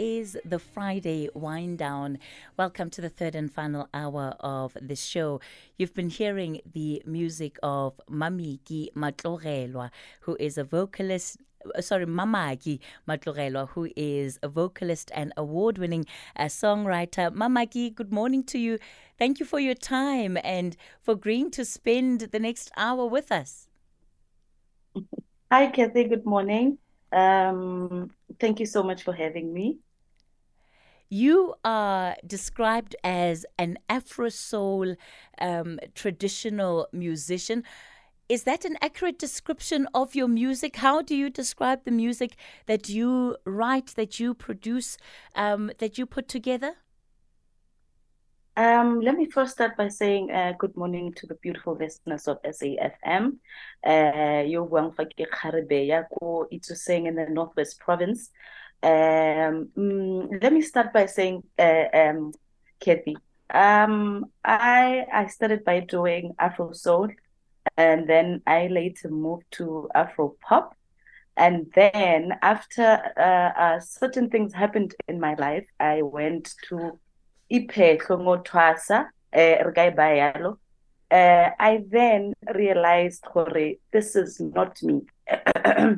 is the Friday wind down. Welcome to the third and final hour of the show. You've been hearing the music of Mamakie Motlogelwa, who is a vocalist, uh, sorry, Mamakie Motlogelwa, who is a vocalist and award winning uh, songwriter. Mamakie, good morning to you. Thank you for your time and for agreeing to spend the next hour with us. Hi, Kathy. Good morning. Um, thank you so much for having me. You are described as an Afro soul um, traditional musician. Is that an accurate description of your music? How do you describe the music that you write, that you produce, um, that you put together? Um, let me first start by saying uh, good morning to the beautiful listeners of SAFM. Uh, you're it's a saying in the Northwest Province. Um, mm, let me start by saying, uh, um, Kathy, um, I I started by doing Afro soul, and then I later moved to Afro pop, and then after uh, uh, certain things happened in my life, I went to iphehlo Kongo eh re ka e baya yalo. Uh, I then realized gore this is not me.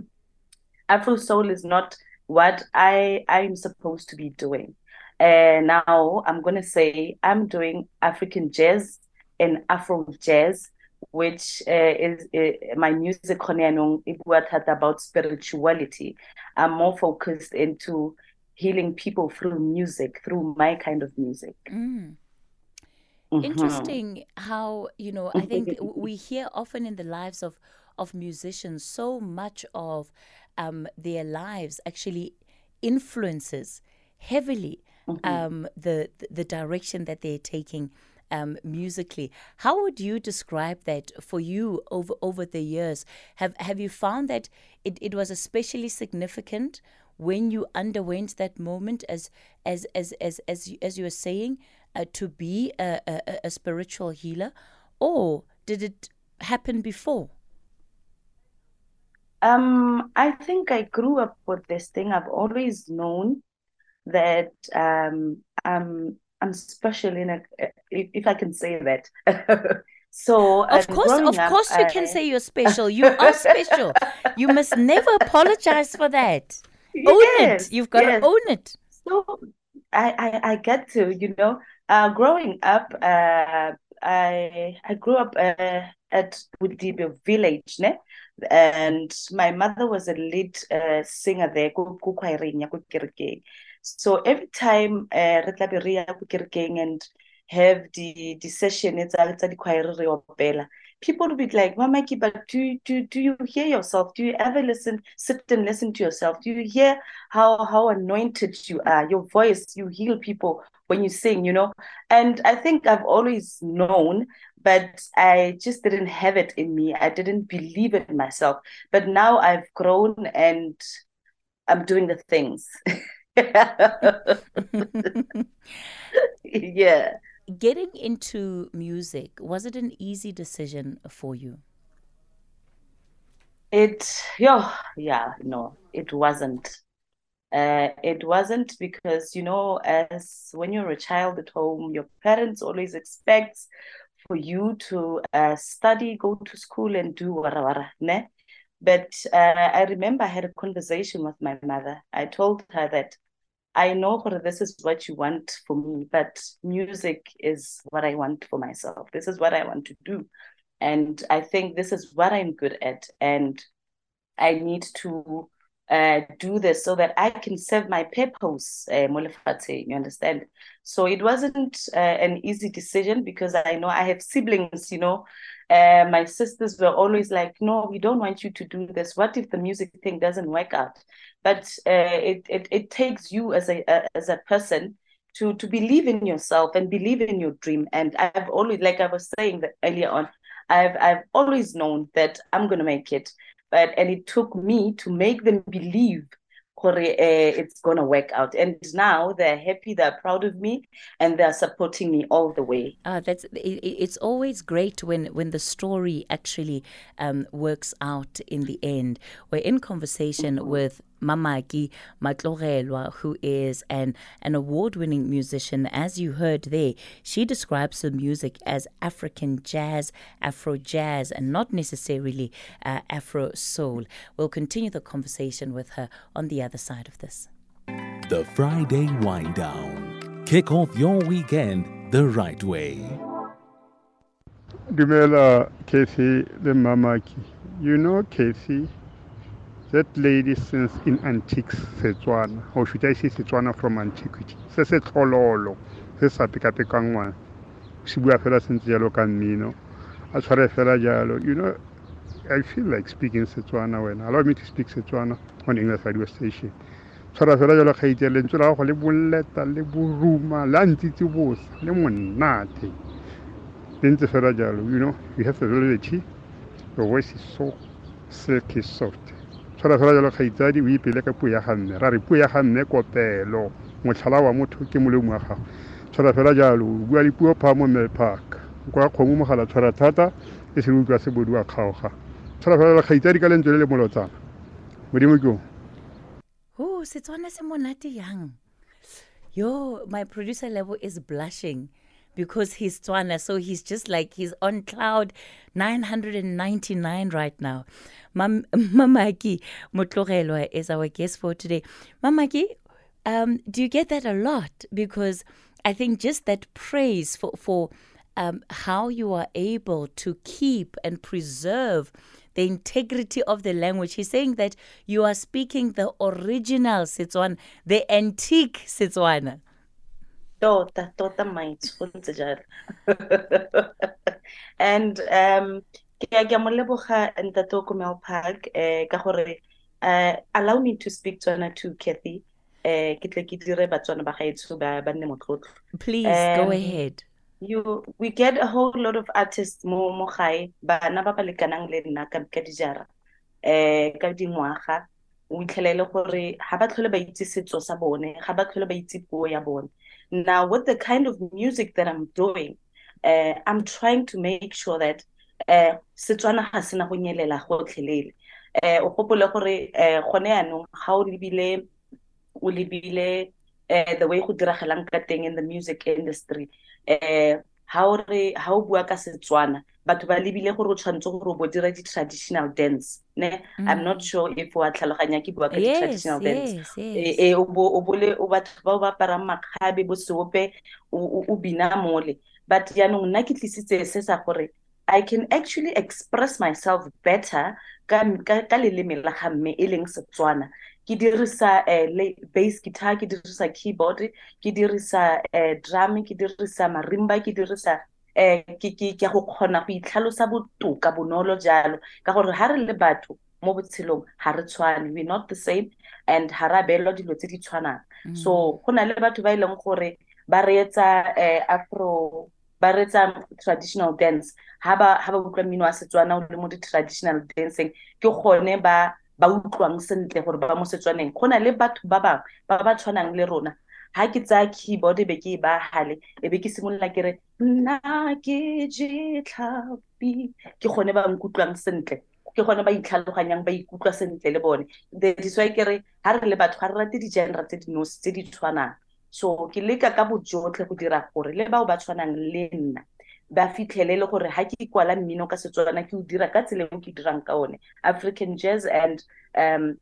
Afro soul is not what I I'm supposed to be doing and now I'm going to say I'm doing African jazz and Afro jazz which uh, is uh, my music about spirituality. I'm more focused into healing people through music, through my kind of music. Mm. Mm-hmm. Interesting how, you know, I think we hear often in the lives of, of musicians so much of um, their lives actually influences heavily mm-hmm. um, the, the direction that they're taking um, musically. How would you describe that for you over over the years? Have have you found that it, it was especially significant when you underwent that moment as as as as as you, as you were saying uh, to be a, a, a spiritual healer or did it happen before um i think i grew up with this thing i've always known that um i'm i'm special in a if, if i can say that So of course, of up, course, you can say you're special. You are special. You must never apologize for that own yes, it. You've got yes. to own it. So I, I, I get to, you know, uh, growing up, uh, I I grew up uh, at Budibe village, ne? and my mother was a lead uh, singer there. So every time uh, and have the the session, it's a the choir people would be like, Mama but do, do, do you hear yourself? Do you ever listen, sit and listen to yourself? Do you hear how, how anointed you are? Your voice, you heal people when you sing, you know? And I think I've always known, but I just didn't have it in me. I didn't believe it in myself. But now I've grown and I'm doing the things. yeah getting into music was it an easy decision for you? It yeah yeah no it wasn't. Uh, it wasn't because you know as when you're a child at home your parents always expect for you to uh, study go to school and do wara ne? But uh, i remember i had a conversation with my mother. I told her that I know this is what you want for me, but music is what I want for myself. This is what I want to do. And I think this is what I'm good at. And I need to uh, do this so that I can serve my purpose, uh, you understand? So it wasn't uh, an easy decision because I know I have siblings, you know, uh, my sisters were always like, no, we don't want you to do this. What if the music thing doesn't work out? But uh, it, it, it takes you as a, uh, as a person to, to believe in yourself and believe in your dream. And I've always, like I was saying that earlier on, I've, I've always known that I'm to make it. But, and it took me to make them believe it's going to work out. And now they're happy, they're proud of me, and they're supporting me all the way. Uh, that's it's always great when when the story actually um, works out in the end. We're in conversation mm-hmm. with Mamakie Motlogelwa, who is an, an award winning musician. As you heard there, she describes her music as African jazz, Afro jazz, and not necessarily uh, Afro soul. We'll continue the conversation with her on the other side of this. The Friday Wind Down. Kick off your weekend the right way. Dumela, Casey the Mamakie. You know Casey, that lady since in antiques Setswana, or should I say Setswana from antiquity. Se se tlololo, se sa pekapekang ngwana. Se bua fela sentse jalo ka mmino. A tshware fela jalo. You know, I feel like speaking Setswana when allow me to speak Setswana on English radio station. tshwara fela jalo kgaitse lentswe la le le bosa le fela jalo you know you have the velvety your voice is so silky soft tshwara fela jalo kgaitsadi o ipele ka puo ya ga mme ra re puo ya ga mme kopelo motlhala wa motho ke molemo wa gago. Tshwara fela jalo o bua puo pha mo melpark kwa kgomo mogala tshwara thata e se le utlwa sebodi wa kgaoga. Tshwara fela jalo kgaitsadi ka lentswe le le molotsana. Modimo ke o Setswana se monate yang. Yo, my producer level is blushing because he's Tswana, so he's just like he's on cloud 999 right now. Mam- Mamakie Motlogelwa is our guest for today. Mamakie, um, do you get that a lot? Because I think just that praise for for um, how you are able to keep and preserve the integrity of the language. He's saying that you are speaking the original Setswana, the antique Setswana. Tota, tota maitsho go ntse jalo. And um ke ke mo leboga ntate Kumel Park eh ka gore uh, allow me to speak Tswana to Kathy. Eh ke tle ke dire batswana ba gaetsho ba ba nne motlotlo. Please go Um, ahead. you we get a whole lot of artists mo mo gae bana ba ba lekanang le nna ka ka dijara eh ka dingwaga o itlhelele gore ga ba tlhole ba itse setso sa bone ga ba tlhole ba itse puo ya bone now with the kind of music that I'm doing uh, I'm trying to make sure that uh, Setswana go nyelela gotlhelele eh o gore eh gone o the way go ka teng in the music industry eh ha o bua ka Setswana batho ba lebile gore o tshwanetse gore o bo dira di-traditional dance ne? I'm not sure if wa tlhaloganya ke bua ka Yes, di-traditional dance. eh yes. eh, o bo o bole o batho ba ba aparang makgabe bo seope o bina mole. But yaanong nna ke tlisitse se sa gore I can actually express myself better ka leleme la ga mme e leng Setswana. Ke dirisa eh, bass guitar ke dirisa keyboard ke dirisa eh, drum ke dirisa marimba ke dirisa eh ke ke ke go kgona go itlhalosa botoka bonolo jalo. Ka gore ha re le batho mo botshelong ha re tshwane. We not the same and ha ra beelwa dilo tse di tshwanang. So go na le batho ba e leng gore ba reetsa eh, afro ba reetsa traditional dance. Ha ba ha ba utlwa mmino wa Setswana o le mo di-traditional dancing ke gone ba ba utlwang sentle gore ba mo Setswaneng. Go na le batho ba bangwe ba ba tshwanang le rona. Ha ke tsaya keyboard e be ke e bagale e be ke simolola ke re nna ke jetlhapi. Ke gone ba nkutlwang sentle. Ke gone ba itlhaloganyang ba ikutlwa sentle le bone. That is why ke re le batho ga re rate di-genre tse di nosi tse di tshwanang. So ke leka ka bojotlhe go dira gore le bao ba tshwanang le nna ba fitlhele le gore ha ke kwala mmino ka Setswana ke o dira ka tsela e ke dirang ka one. African jazz and um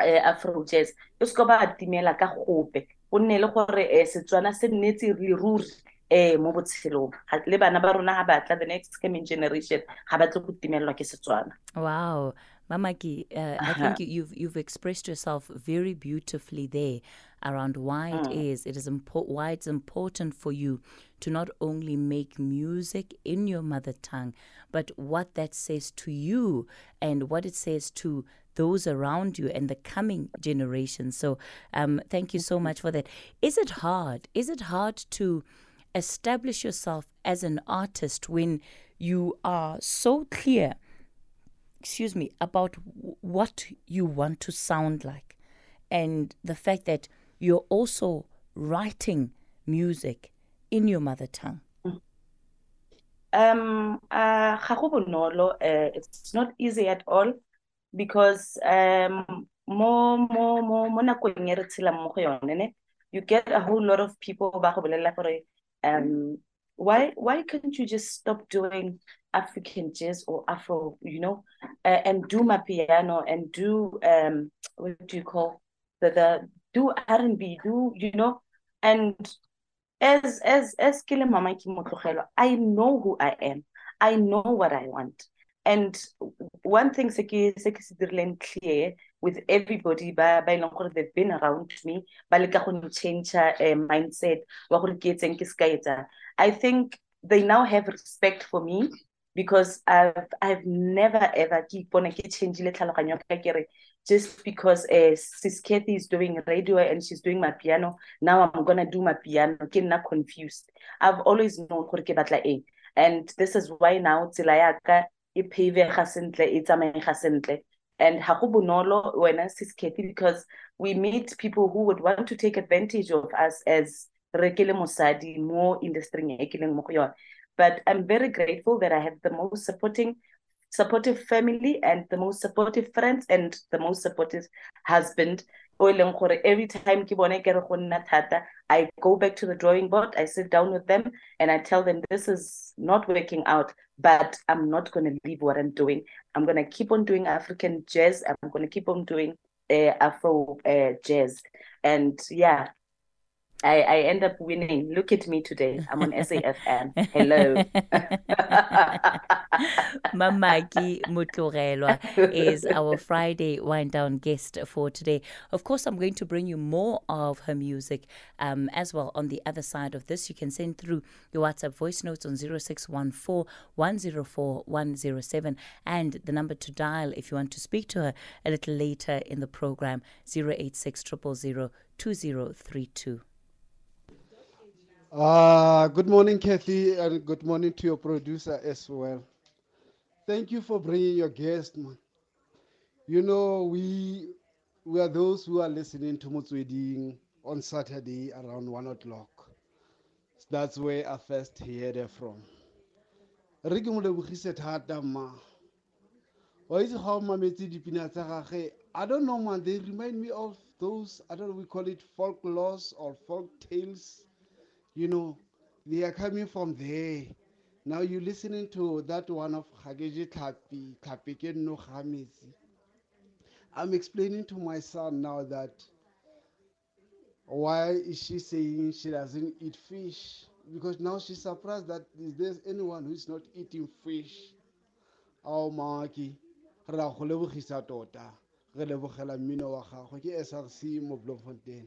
eh, Afro jazz. E se ba timela ka gope. Go nne le gore eh, Setswana se nnetse leruri eh mo botshelong le bana ba rona ga batla the next coming generation ga ba tle go ke Setswana Wow. Mamakie, uh, I Uh-huh. think you, you've you've expressed yourself very beautifully there around why it Mm. is it is why it's important for you to not only make music in your mother tongue, but what that says to you and what it says to those around you and the coming generations. So, um, thank you so much for that. Is it hard? Is it hard to establish yourself as an artist when you are so clear? excuse me, about what you want to sound like, and the fact that you're also writing music in your mother tongue. Um, uh, uh, it's not easy at all because um, mo mo mo mo nakong e re tshelang mo go yone ne you get a whole lot of people um why why can't you just stop doing African jazz or Afro, you know, uh, and do my piano and do um what do you call the the do R and B, do you know, and as as as Kile Mama I know who I am. I know what I want. And one thing se ke se clear with everybody ba ba ileng gore they've been around me ba leka go change a uh, mindset wa gore ke etseng ke ska I think they now have respect for me because I've I've never ever keep on change just because uh, sis Kathy is doing radio and she's doing my piano now I'm gonna do my piano ke nna confused. I've always known and this is why now tsela ya ka e pavega and ha go bonolo wena Kathy because we meet people who would want to take advantage of us as re ke le mosadi mo industry ke leng mo go yone but I'm very grateful that I have the most supporting, supportive family and the most supportive friends and the most supportive husband. Every time I go back to the drawing board, I sit down with them and I tell them this is not working out, but I'm not going to leave what I'm doing. I'm going to keep on doing African jazz. I'm going to keep on doing uh, Afro uh, jazz. And yeah, I, I end up winning. Look at me today. I'm on SAFM. Hello. Mamakie Motlogelwa is our Friday wind down guest for today. Of course, I'm going to bring you more of her music um, as well on the other side of this. You can send through your WhatsApp voice notes on 0614 104 107 and the number to dial if you want to speak to her a little later in the program 086 000 2032. Uh, good morning, Kathy, and good morning to your producer as well. Thank you for bringing your guest, man. You know, we we are those who are listening to Motsweding on Saturday around one o'clock. That's where I first heard it from. i don't know man they remind me of those i don't know we call it folklores or folk tales you know, they are coming from there. Now you're listening to that one of Hageji Tlapi, Tlapike no Hamisi. I'm explaining to my son now that why is she saying she doesn't eat fish? Because now she's surprised that is there anyone who's not eating fish? Oh maki, ra go lebogisa tota. Re SRC mo Bloemfontein.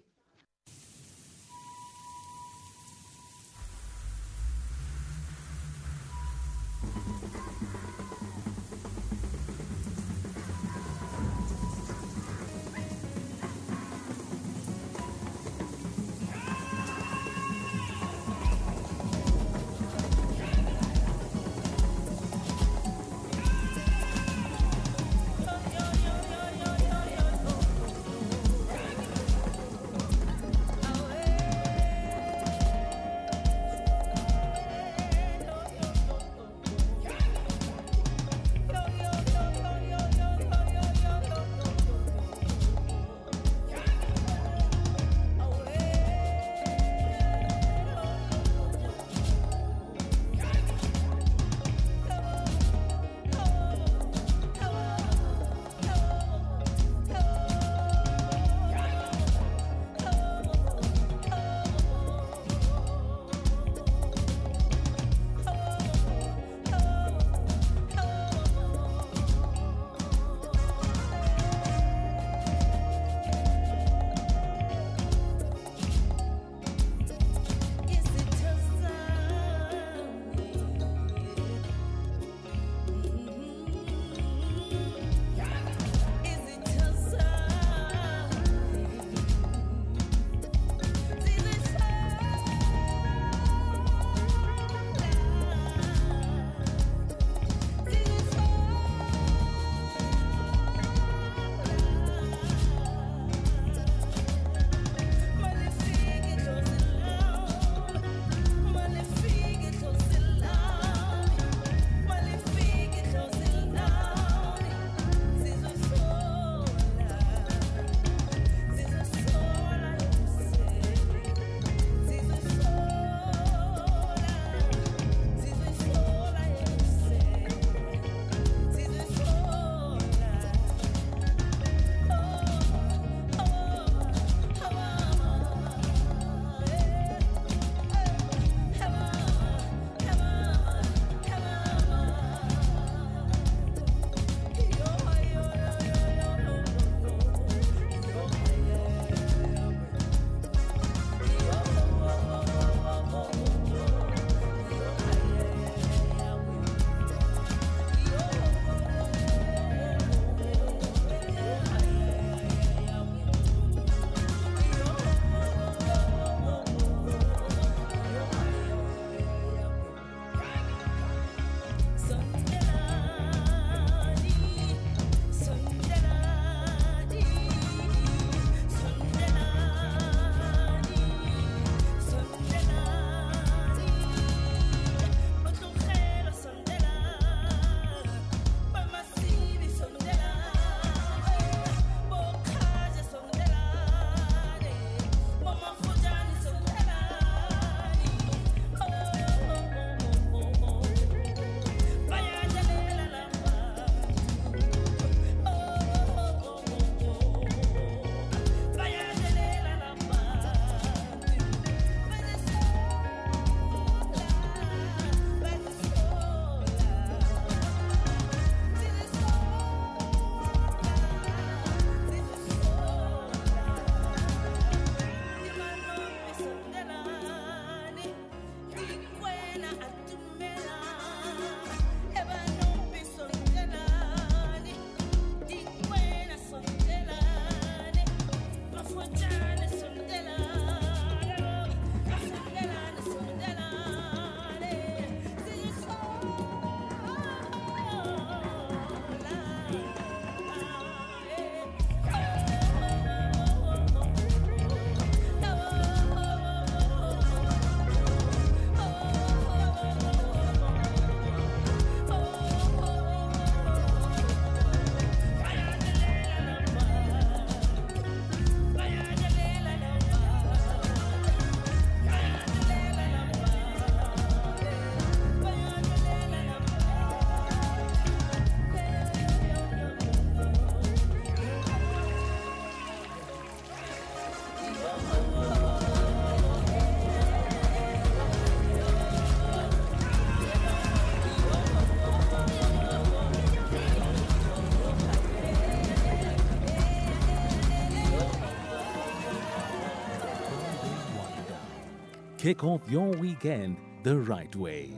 Kick off your weekend the right way.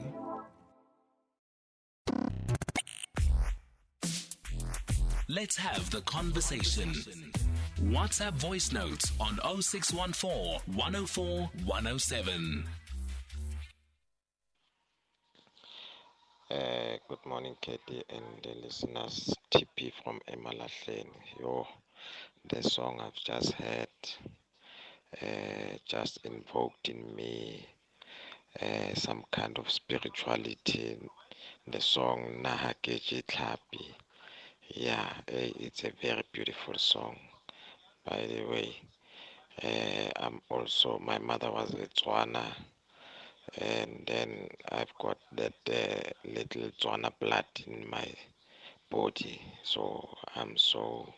Let's have the conversation. WhatsApp voice notes on 0614 104 107. Uh, good morning, Katie and the listeners. TP from Emalahleni. Yo, the song I've just heard uh, just invoked in me uh, some kind of spirituality. The song Nahakeji Tlapi. Yeah, uh, it's a very beautiful song. By the way, uh, I'm also, my mother was a Tswana and then I've got that uh, little Tswana blood in my body. So I'm so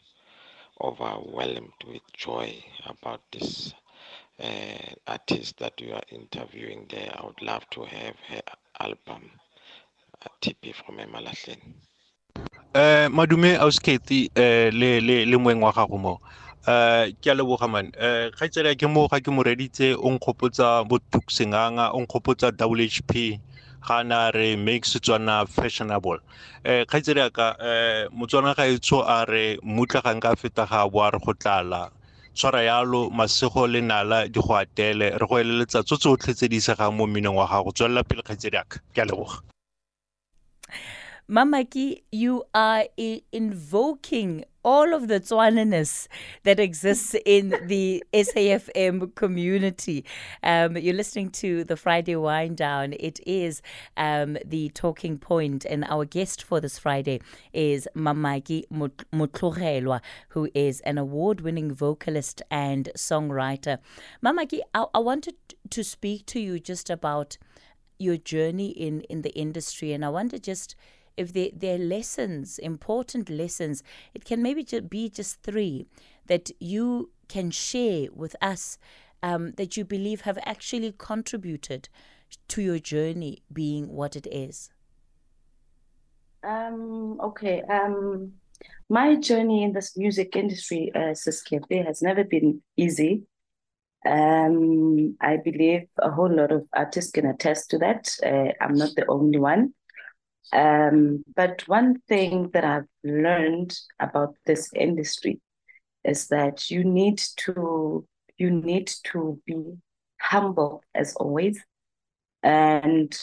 overwhelmed with joy about this uh, artist that you are interviewing there. I would love to have her album, uh, TP from Emalahleni. Eh madume ausketi eh le le le moeng wa gago mo. Eh ke a leboga man. um ga tsela ke mo ga ke mo reditse o nkgopotsa bo Tuksenganga, o nkgopotsa WHP ga na re make Setswana fashionable. um kgaitsadi tsela ka eh motswana ga etsho a re mmutlagang ka feta ga bo a re go tlala. Tshwara yalo masego le nala di go atele re go eleletsa tso tsotlhe tse di isegang mo mminong wa gago tswelela pele kgaitsedi aka ke a leboga Mamakie, you are I- invoking all of the Tswananess that exists in the SAFM community. Um, you're listening to the Friday Wind Down. It is um, the talking point, and our guest for this Friday is Mamakie Mut- Motlogelwa, who is an award winning vocalist and songwriter. Mamakie, I-, I wanted to speak to you just about your journey in, in the industry, and I wonder just if there, there are lessons, important lessons, it can maybe just be just three that you can share with us um, that you believe have actually contributed to your journey being what it is. Um, okay. Um, my journey in this music industry, uh, has never been easy. Um, I believe a whole lot of artists can attest to that. Uh, I'm not the only one. Um, but one thing that I've learned about this industry is that you need to you need to be humble as always, and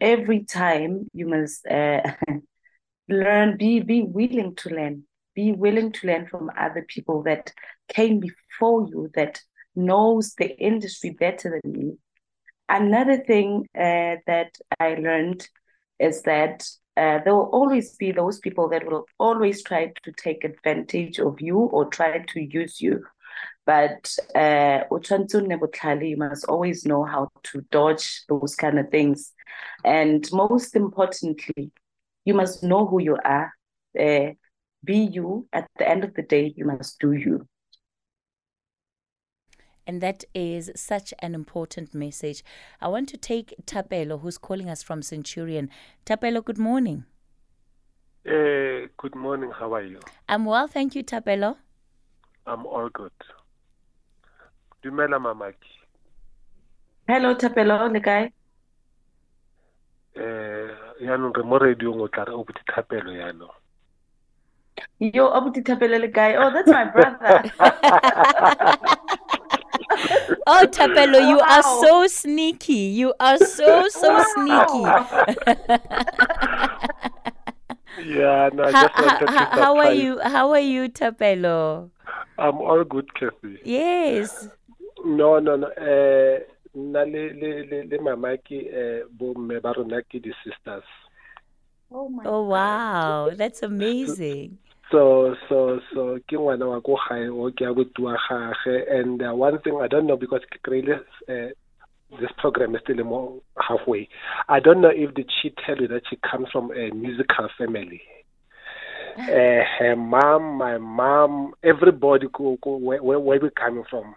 every time you must uh, learn. Be be willing to learn. Be willing to learn from other people that came before you that knows the industry better than you. Another thing uh, that I learned is that uh, there will always be those people that will always try to take advantage of you or try to use you. But uh, you must always know how to dodge those kind of things. And most importantly, you must know who you are. Uh, be you. At the end of the day, you must do you. And that is such an important message. I want to take Tapelo, who's calling us from Centurion. Tapelo, good morning. Uh, good morning. How are you? I'm well, thank you, Tapelo. I'm all good. Dumela mamaki. Hello, Tapelo, le kae? Eh, yaanong re mo radiong o tla re o botse thapelo yaanong. Yo, Abuti Tapelo le kae? Oh, that's my brother. Oh, Tapelo, you are so sneaky. You are so, so sneaky. Yeah, no, I how, just wanted to how, how are you? How are you, Tapelo? I'm all good, Kathy. Yes. No, no, no. Eh, nna le le le le mamaki eh bo mme ba rona ke di sisters. Oh my Oh, wow. That's amazing. So so so ke ngwana wa ko gae o ke a botua gage and uh, one thing I don't know because ke uh, this program is still more halfway. I don't know if did she tell you that she comes from a musical family. Uh, her mom, my mom, everybody where, where where we coming from.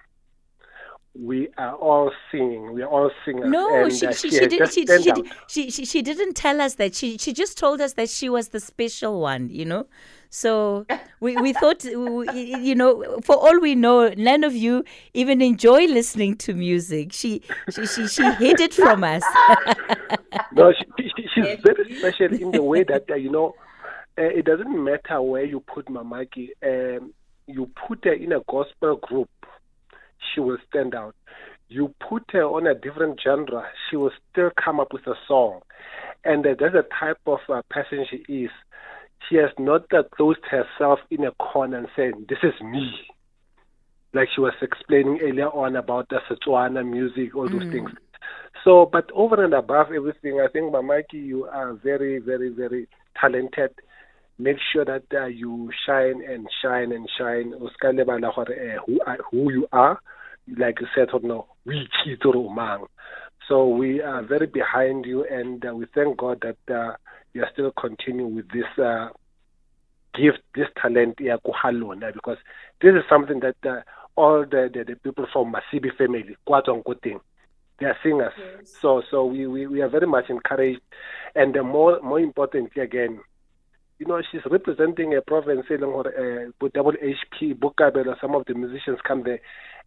we are all singing. We are all singers. No, and, she uh, she, she she, did, she, she, she, she, she didn't tell us that. She she just told us that she was the special one, you know. So we, we thought, we- you know, for all we know, none of you even enjoy listening to music. She she she, she hid it from us. no, she, she, she's very special in the way that uh, you know, uh, it doesn't matter where you put Mamakie. Um, you put her in a gospel group, she will stand out. You put her on a different genre, she will still come up with a song. And uh, that's the type of uh, person she is. She has not uh, closed herself in a corner and saying, "This is me." Like she was explaining earlier on about the Setswana music, all those things. So, but over and above everything, I think, Mamakie, you are very, very, very talented. Make sure that uh, you shine and shine and shine. O ska lebala gore, eh, who, who you are, like you said, no, we cheat or. So we are very behind you, and uh, we thank God that uh, you are still continuing with this uh, gift, this talent, because this is something that uh, all the, the, the people from Masibi family, Kwatsong Kuting, they are singers. So so we, we, we are very much encouraged, and uh, more more importantly again, you know, she's representing a province, uh, double HP, Bukabela, some of the musicians come there.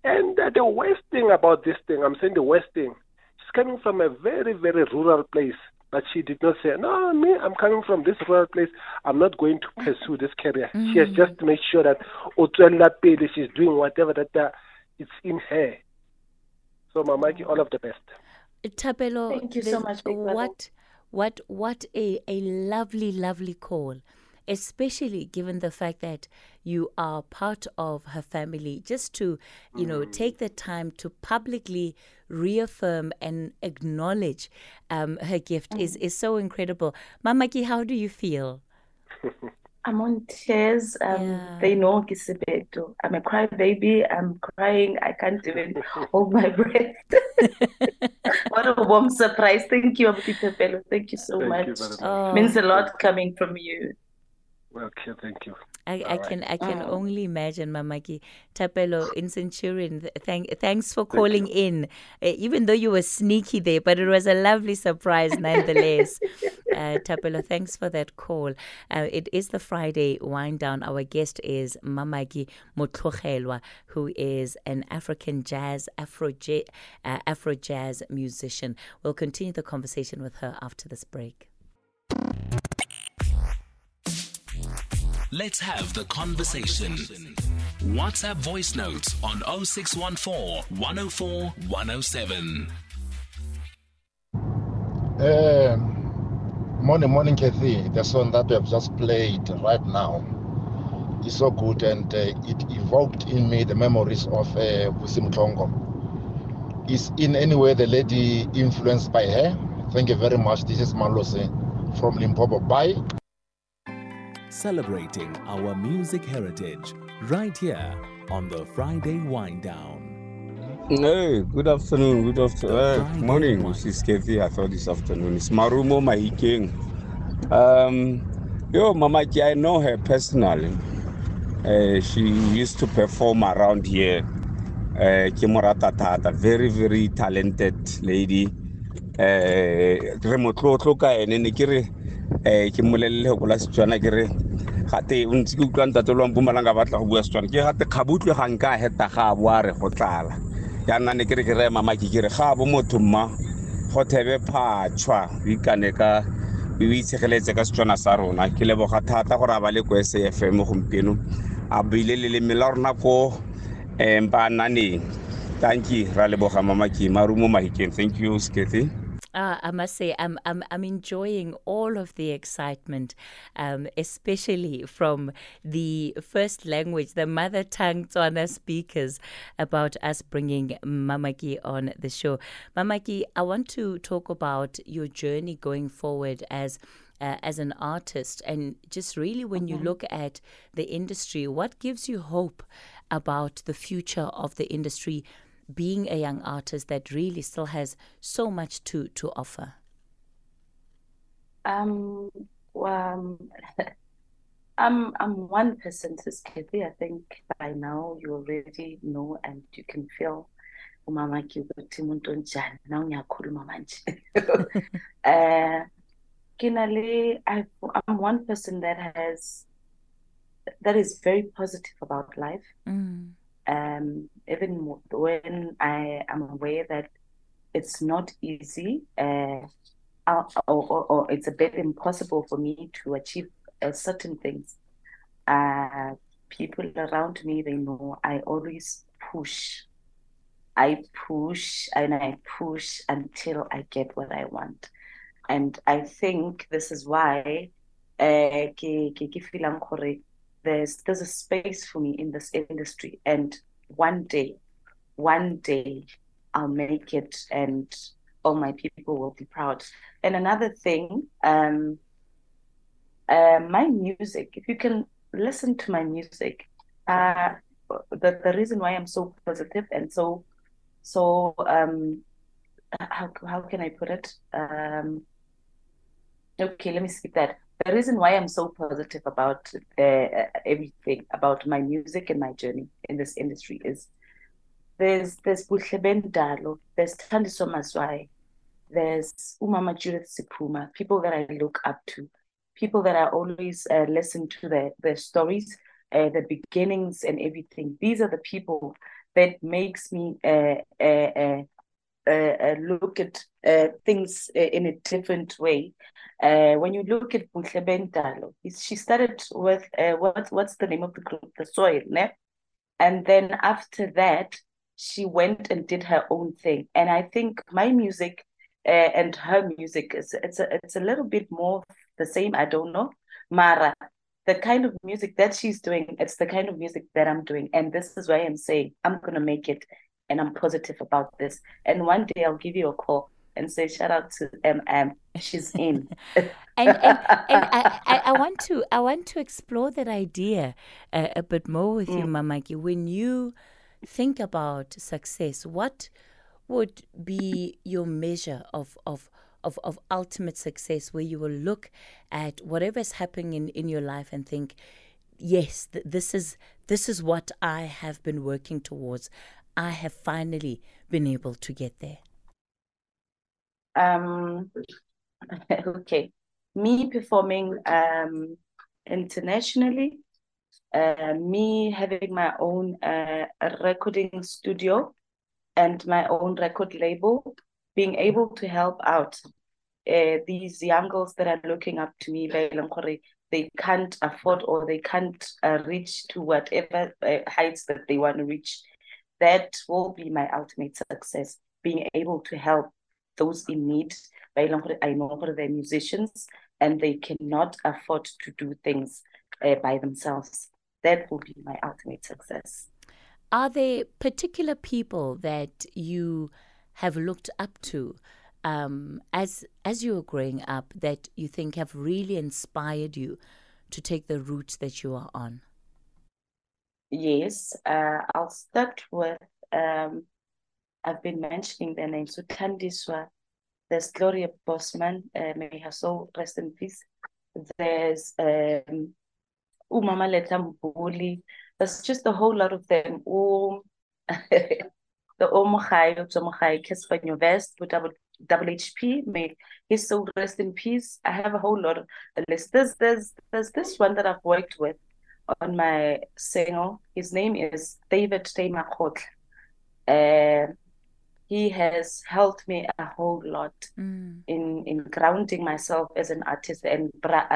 And uh, the worst thing about this thing, I'm saying the worst thing, she's coming from a very, very rural place. But she did not say, no, me, I'm coming from this rural place. I'm not going to pursue this career. She has just made sure that Otuela Pele, she's doing whatever that uh, it's in her. So, Mamakie, all of the best. Tapelo, Thank you so much, What, what, what a, a lovely, lovely call, especially given the fact that you are part of her family. Just to, you know, take the time to publicly reaffirm and acknowledge um, her gift is, is so incredible. Mamakie, how do you feel? I'm on tears. Um, Yeah. They know Kisibeto. I'm a crybaby. I'm crying. I can't even hold my breath. What a warm surprise. Thank you, Abukita Bello. Thank you so Thank much. you. Oh, Means a lot coming from you. Okay, thank you. I, I can I can only imagine Mamakie Tapelo in Centurion. Thank thanks for calling in, uh, even though you were sneaky there, but it was a lovely surprise nonetheless. uh, Tapelo, thanks for that call. Uh, it is the Friday wind down. Our guest is Mamakie Motlogelwa, who is an African jazz Afro ja- uh, Afro jazz musician. We'll continue the conversation with her after this break. Let's have the conversation. WhatsApp voice notes on 0614 104 107. Uh, morning, morning, Kathy. The song that we have just played right now is so good and uh, it evoked in me the memories of uh, Busi Mhlongo. Is in any way the lady influenced by her? Thank you very much. This is Malose from Limpopo. Bye. Celebrating our music heritage right here on the Friday Wind Down. No, good afternoon, good afternoon, uh, morning. This is Kathy. I thought this afternoon. It's Marumo Mahikeng. Um, yo, Mama Ki, I know her personally. Uh, she used to perform around here. Uh, ke mo very, very talented lady. Uh, ka ke eh mmolelele go la setswana ke re gate o ntse ke utlwa ntate lwa mpumalanga batla go bua setswana. Ke gate kgabutlwe ga nka heta ga a boa re go tlala. Jaanong ne ke re ke reye mamaki ke re ga bo motho mma go thebe phatšhwa o ikane ka o itshegeletse ka setswana sa rona. Ke leboga thata gore a ba le ko sfm gompieno. A buile le leme la rona ko um bananeng tanki ra leboga mamaki marumo mahikeng. Thank you skethy Uh, I must say, I'm, I'm, I'm enjoying all of the excitement, um, especially from the first language, the mother tongue Tswana speakers, about us bringing Mamakie on the show. Mamakie, I want to talk about your journey going forward as. Uh, as an artist, and just really when you look at the industry, what gives you hope about the future of the industry being a young artist that really still has so much to to offer? Um, um, I'm I'm one person, Sis Kathy. I think by now you already know and you can feel ukuthi umuntu onjani na manje uh, kinale i'm one person that has that is very positive about life Mm. Um, even when I am aware that it's not easy uh, or, or, or it's a bit impossible for me to achieve uh, certain things. Uh, people around me, they know I always push. I push and I push until I get what I want. And I think this is why uh, there's there's a space for me in this industry and one day one day i'll make it and all my people will be proud. And another thing um uh, my music if you can listen to my music uh the, the reason why i'm so positive and so so um how, how can i put it? Um okay let me skip that the reason why I'm so positive about uh, everything about my music and my journey in this industry is there's there's Buhle Dalo, there's Thandiswa Mazwai, there's Umama Judith Sephuma, people that I look up to, people that I always uh, listen to their their stories, uh, the beginnings and everything. These are the people that makes me uh, uh, uh, uh, look at uh, things uh, in a different way. Uh, when you look at Buhle Bendalo, she started with uh, what what's the name of the group, the Soil, ne? and then after that, she went and did her own thing. And I think my music uh, and her music is it's a it's a little bit more the same. I don't know, Mara. The kind of music that she's doing, it's the kind of music that I'm doing, and this is why I'm saying I'm gonna make it and I'm positive about this. And one day I'll give you a call and say, shout out to MM. She's in. and and, and I, I, I, want to I want to explore that idea uh, a bit more with mm. you, Mamakie. When you think about success, what would be your measure of of of, of ultimate success where you will look at whatever is happening in, in your life and think, yes, th- this is this is what I have been working towards. I have finally been able to get there? Um, okay, me performing um, internationally, uh, me having my own uh, recording studio and my own record label, being able to help out uh, these young girls that are looking up to me, they can't afford or they can't uh, reach to whatever uh, heights that they want to reach. That will be my ultimate success being able to help those in need I know they're musicians and they cannot afford to do things uh, by themselves. That will be my ultimate success. Are there particular people that you have looked up to um, as as you were growing up that you think have really inspired you to take the route that you are on? Yes, uh, I'll start with um, I've been mentioning their names. So Thandiswa, there's Gloria Bosman, uh, may her soul rest in peace. There's um, Umama Letambuli. There's just a whole lot of them. Um, the Omochai, Omochai, Kespanyo Vest, double double HP, may his soul rest in peace. I have a whole lot of a list. There's there's there's this one that I've worked with on my single. His name is David Teimakot. Uh, he has helped me a whole lot mm. in in grounding myself as an artist. And Bra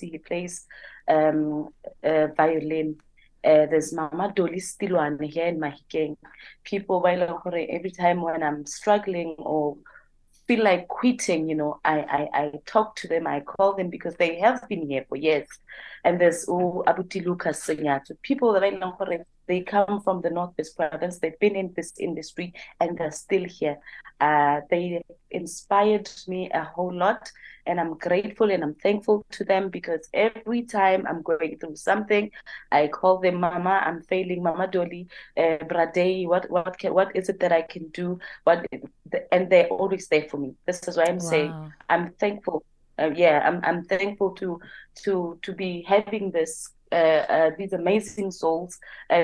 he plays um, uh, violin. Uh, there's Mama Dolly Stilwan here in Mahikeng. People, every time when I'm struggling or feel like quitting, you know, I, I, I talk to them, I call them because they have been here for years. And there's oh, Abuti Lucas So people that I know, they come from the Northwest province, they've been in this industry and they're still here. Uh, they inspired me a whole lot and I'm grateful and I'm thankful to them because every time I'm going through something, I call them Mama. I'm failing, Mama Dolly, uh, Brade. What what can, what is it that I can do? What and they're always there for me. This is why I'm wow. saying I'm thankful. Uh, yeah, I'm I'm thankful to to to be having this uh, uh, these amazing souls uh,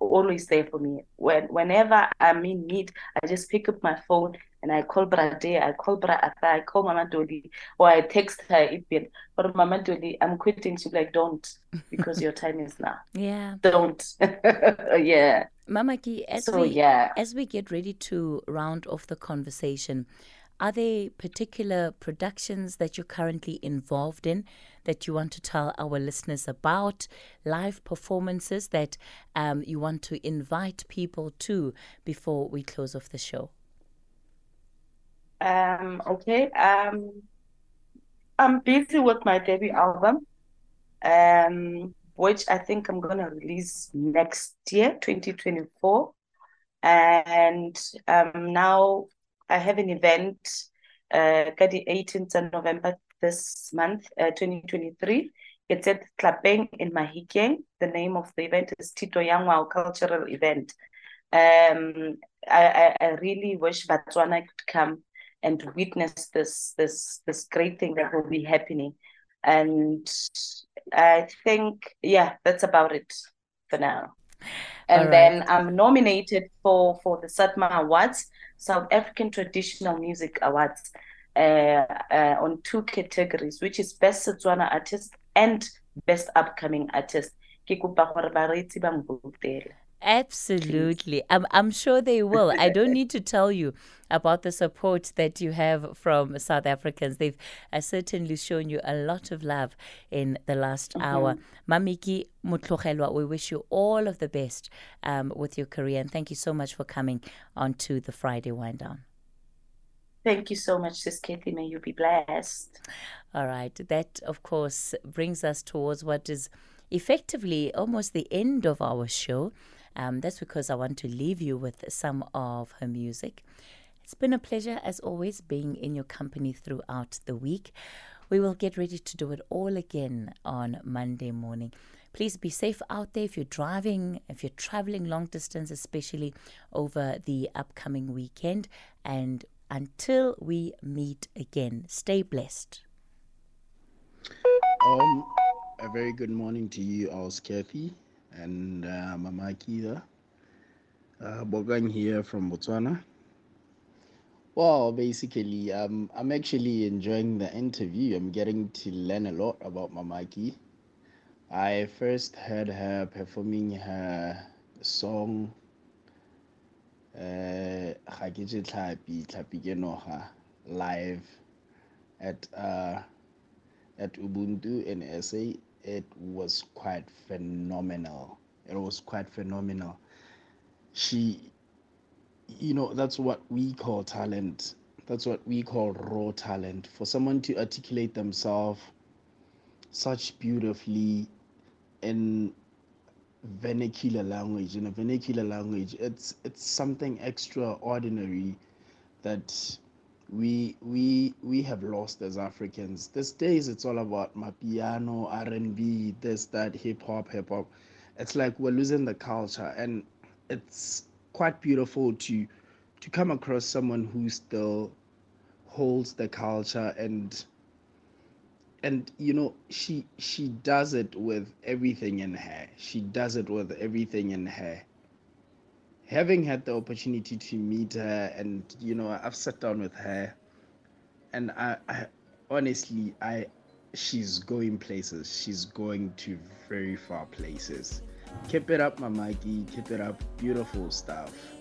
always there for me. When whenever I'm in need, I just pick up my phone and I call Brade, I call Bra Ata, I call Mama Dolly, or I text her Ibin. But Mama Dolly, I'm quitting. She's like, don't, because your time is now. Yeah. Don't. yeah. Mamakie, as So, we yeah. as we get ready to round off the conversation, are there particular productions that you're currently involved in that you want to tell our listeners about? Live performances that um, you want to invite people to before we close off the show? Um, okay. Um, I'm busy with my debut album, um, which I think I'm gonna release next year, 2024. And um, now I have an event, uh, ka the 18th of November this month, uh, 2023. It's at Klapeng in Mahikeng. The name of the event is Tito Yangwao Cultural Event. Um, I, I, I really wish Botswana could come and witness this this this great thing that will be happening. And I think, yeah, that's about it for now. And All then I'm nominated for for the SATMA Awards, South African Traditional Music Awards, uh, uh, on two categories, which is Best Setswana Artist and Best Upcoming Artist. Ke. Absolutely. I'm, I'm sure they will. I don't need to tell you about the support that you have from South Africans. They've uh, certainly shown you a lot of love in the last hour. Mamakie Motlogelwa, we wish you all of the best um, with your career. And thank you so much for coming on to the Friday Wind Down. Thank you so much, Sis Kathy. May you be blessed. All right. That, of course, brings us towards what is effectively almost the end of our show. Um, that's because I want to leave you with some of her music. It's been a pleasure, as always, being in your company throughout the week. We will get ready to do it all again on Monday morning. Please be safe out there if you're driving, if you're traveling long distance, especially over the upcoming weekend. And until we meet again, stay blessed. Um, a very good morning to you all, Kathy and uh, Mama Kida. Uh, here from Botswana. Well, basically, um, I'm actually enjoying the interview. I'm getting to learn a lot about Mamakie. I first heard her performing her song uh, live at uh, at Ubuntu in SA. It was quite phenomenal. It was quite phenomenal. She, you know, that's what we call talent. That's what we call raw talent. For someone to articulate themselves such beautifully in vernacular language, in a vernacular language, it's it's something extraordinary that we we we have lost as Africans. These days it's all about mapiano, R and B, this, that, hip hop, hip hop. It's like we're losing the culture and it's quite beautiful to to come across someone who still holds the culture and and you know she she does it with everything in her she does it with everything in her having had the opportunity to meet her and you know i've sat down with her and i, I honestly i she's going places. She's going to very far places. Keep it up Mamakie. Keep it up. Beautiful stuff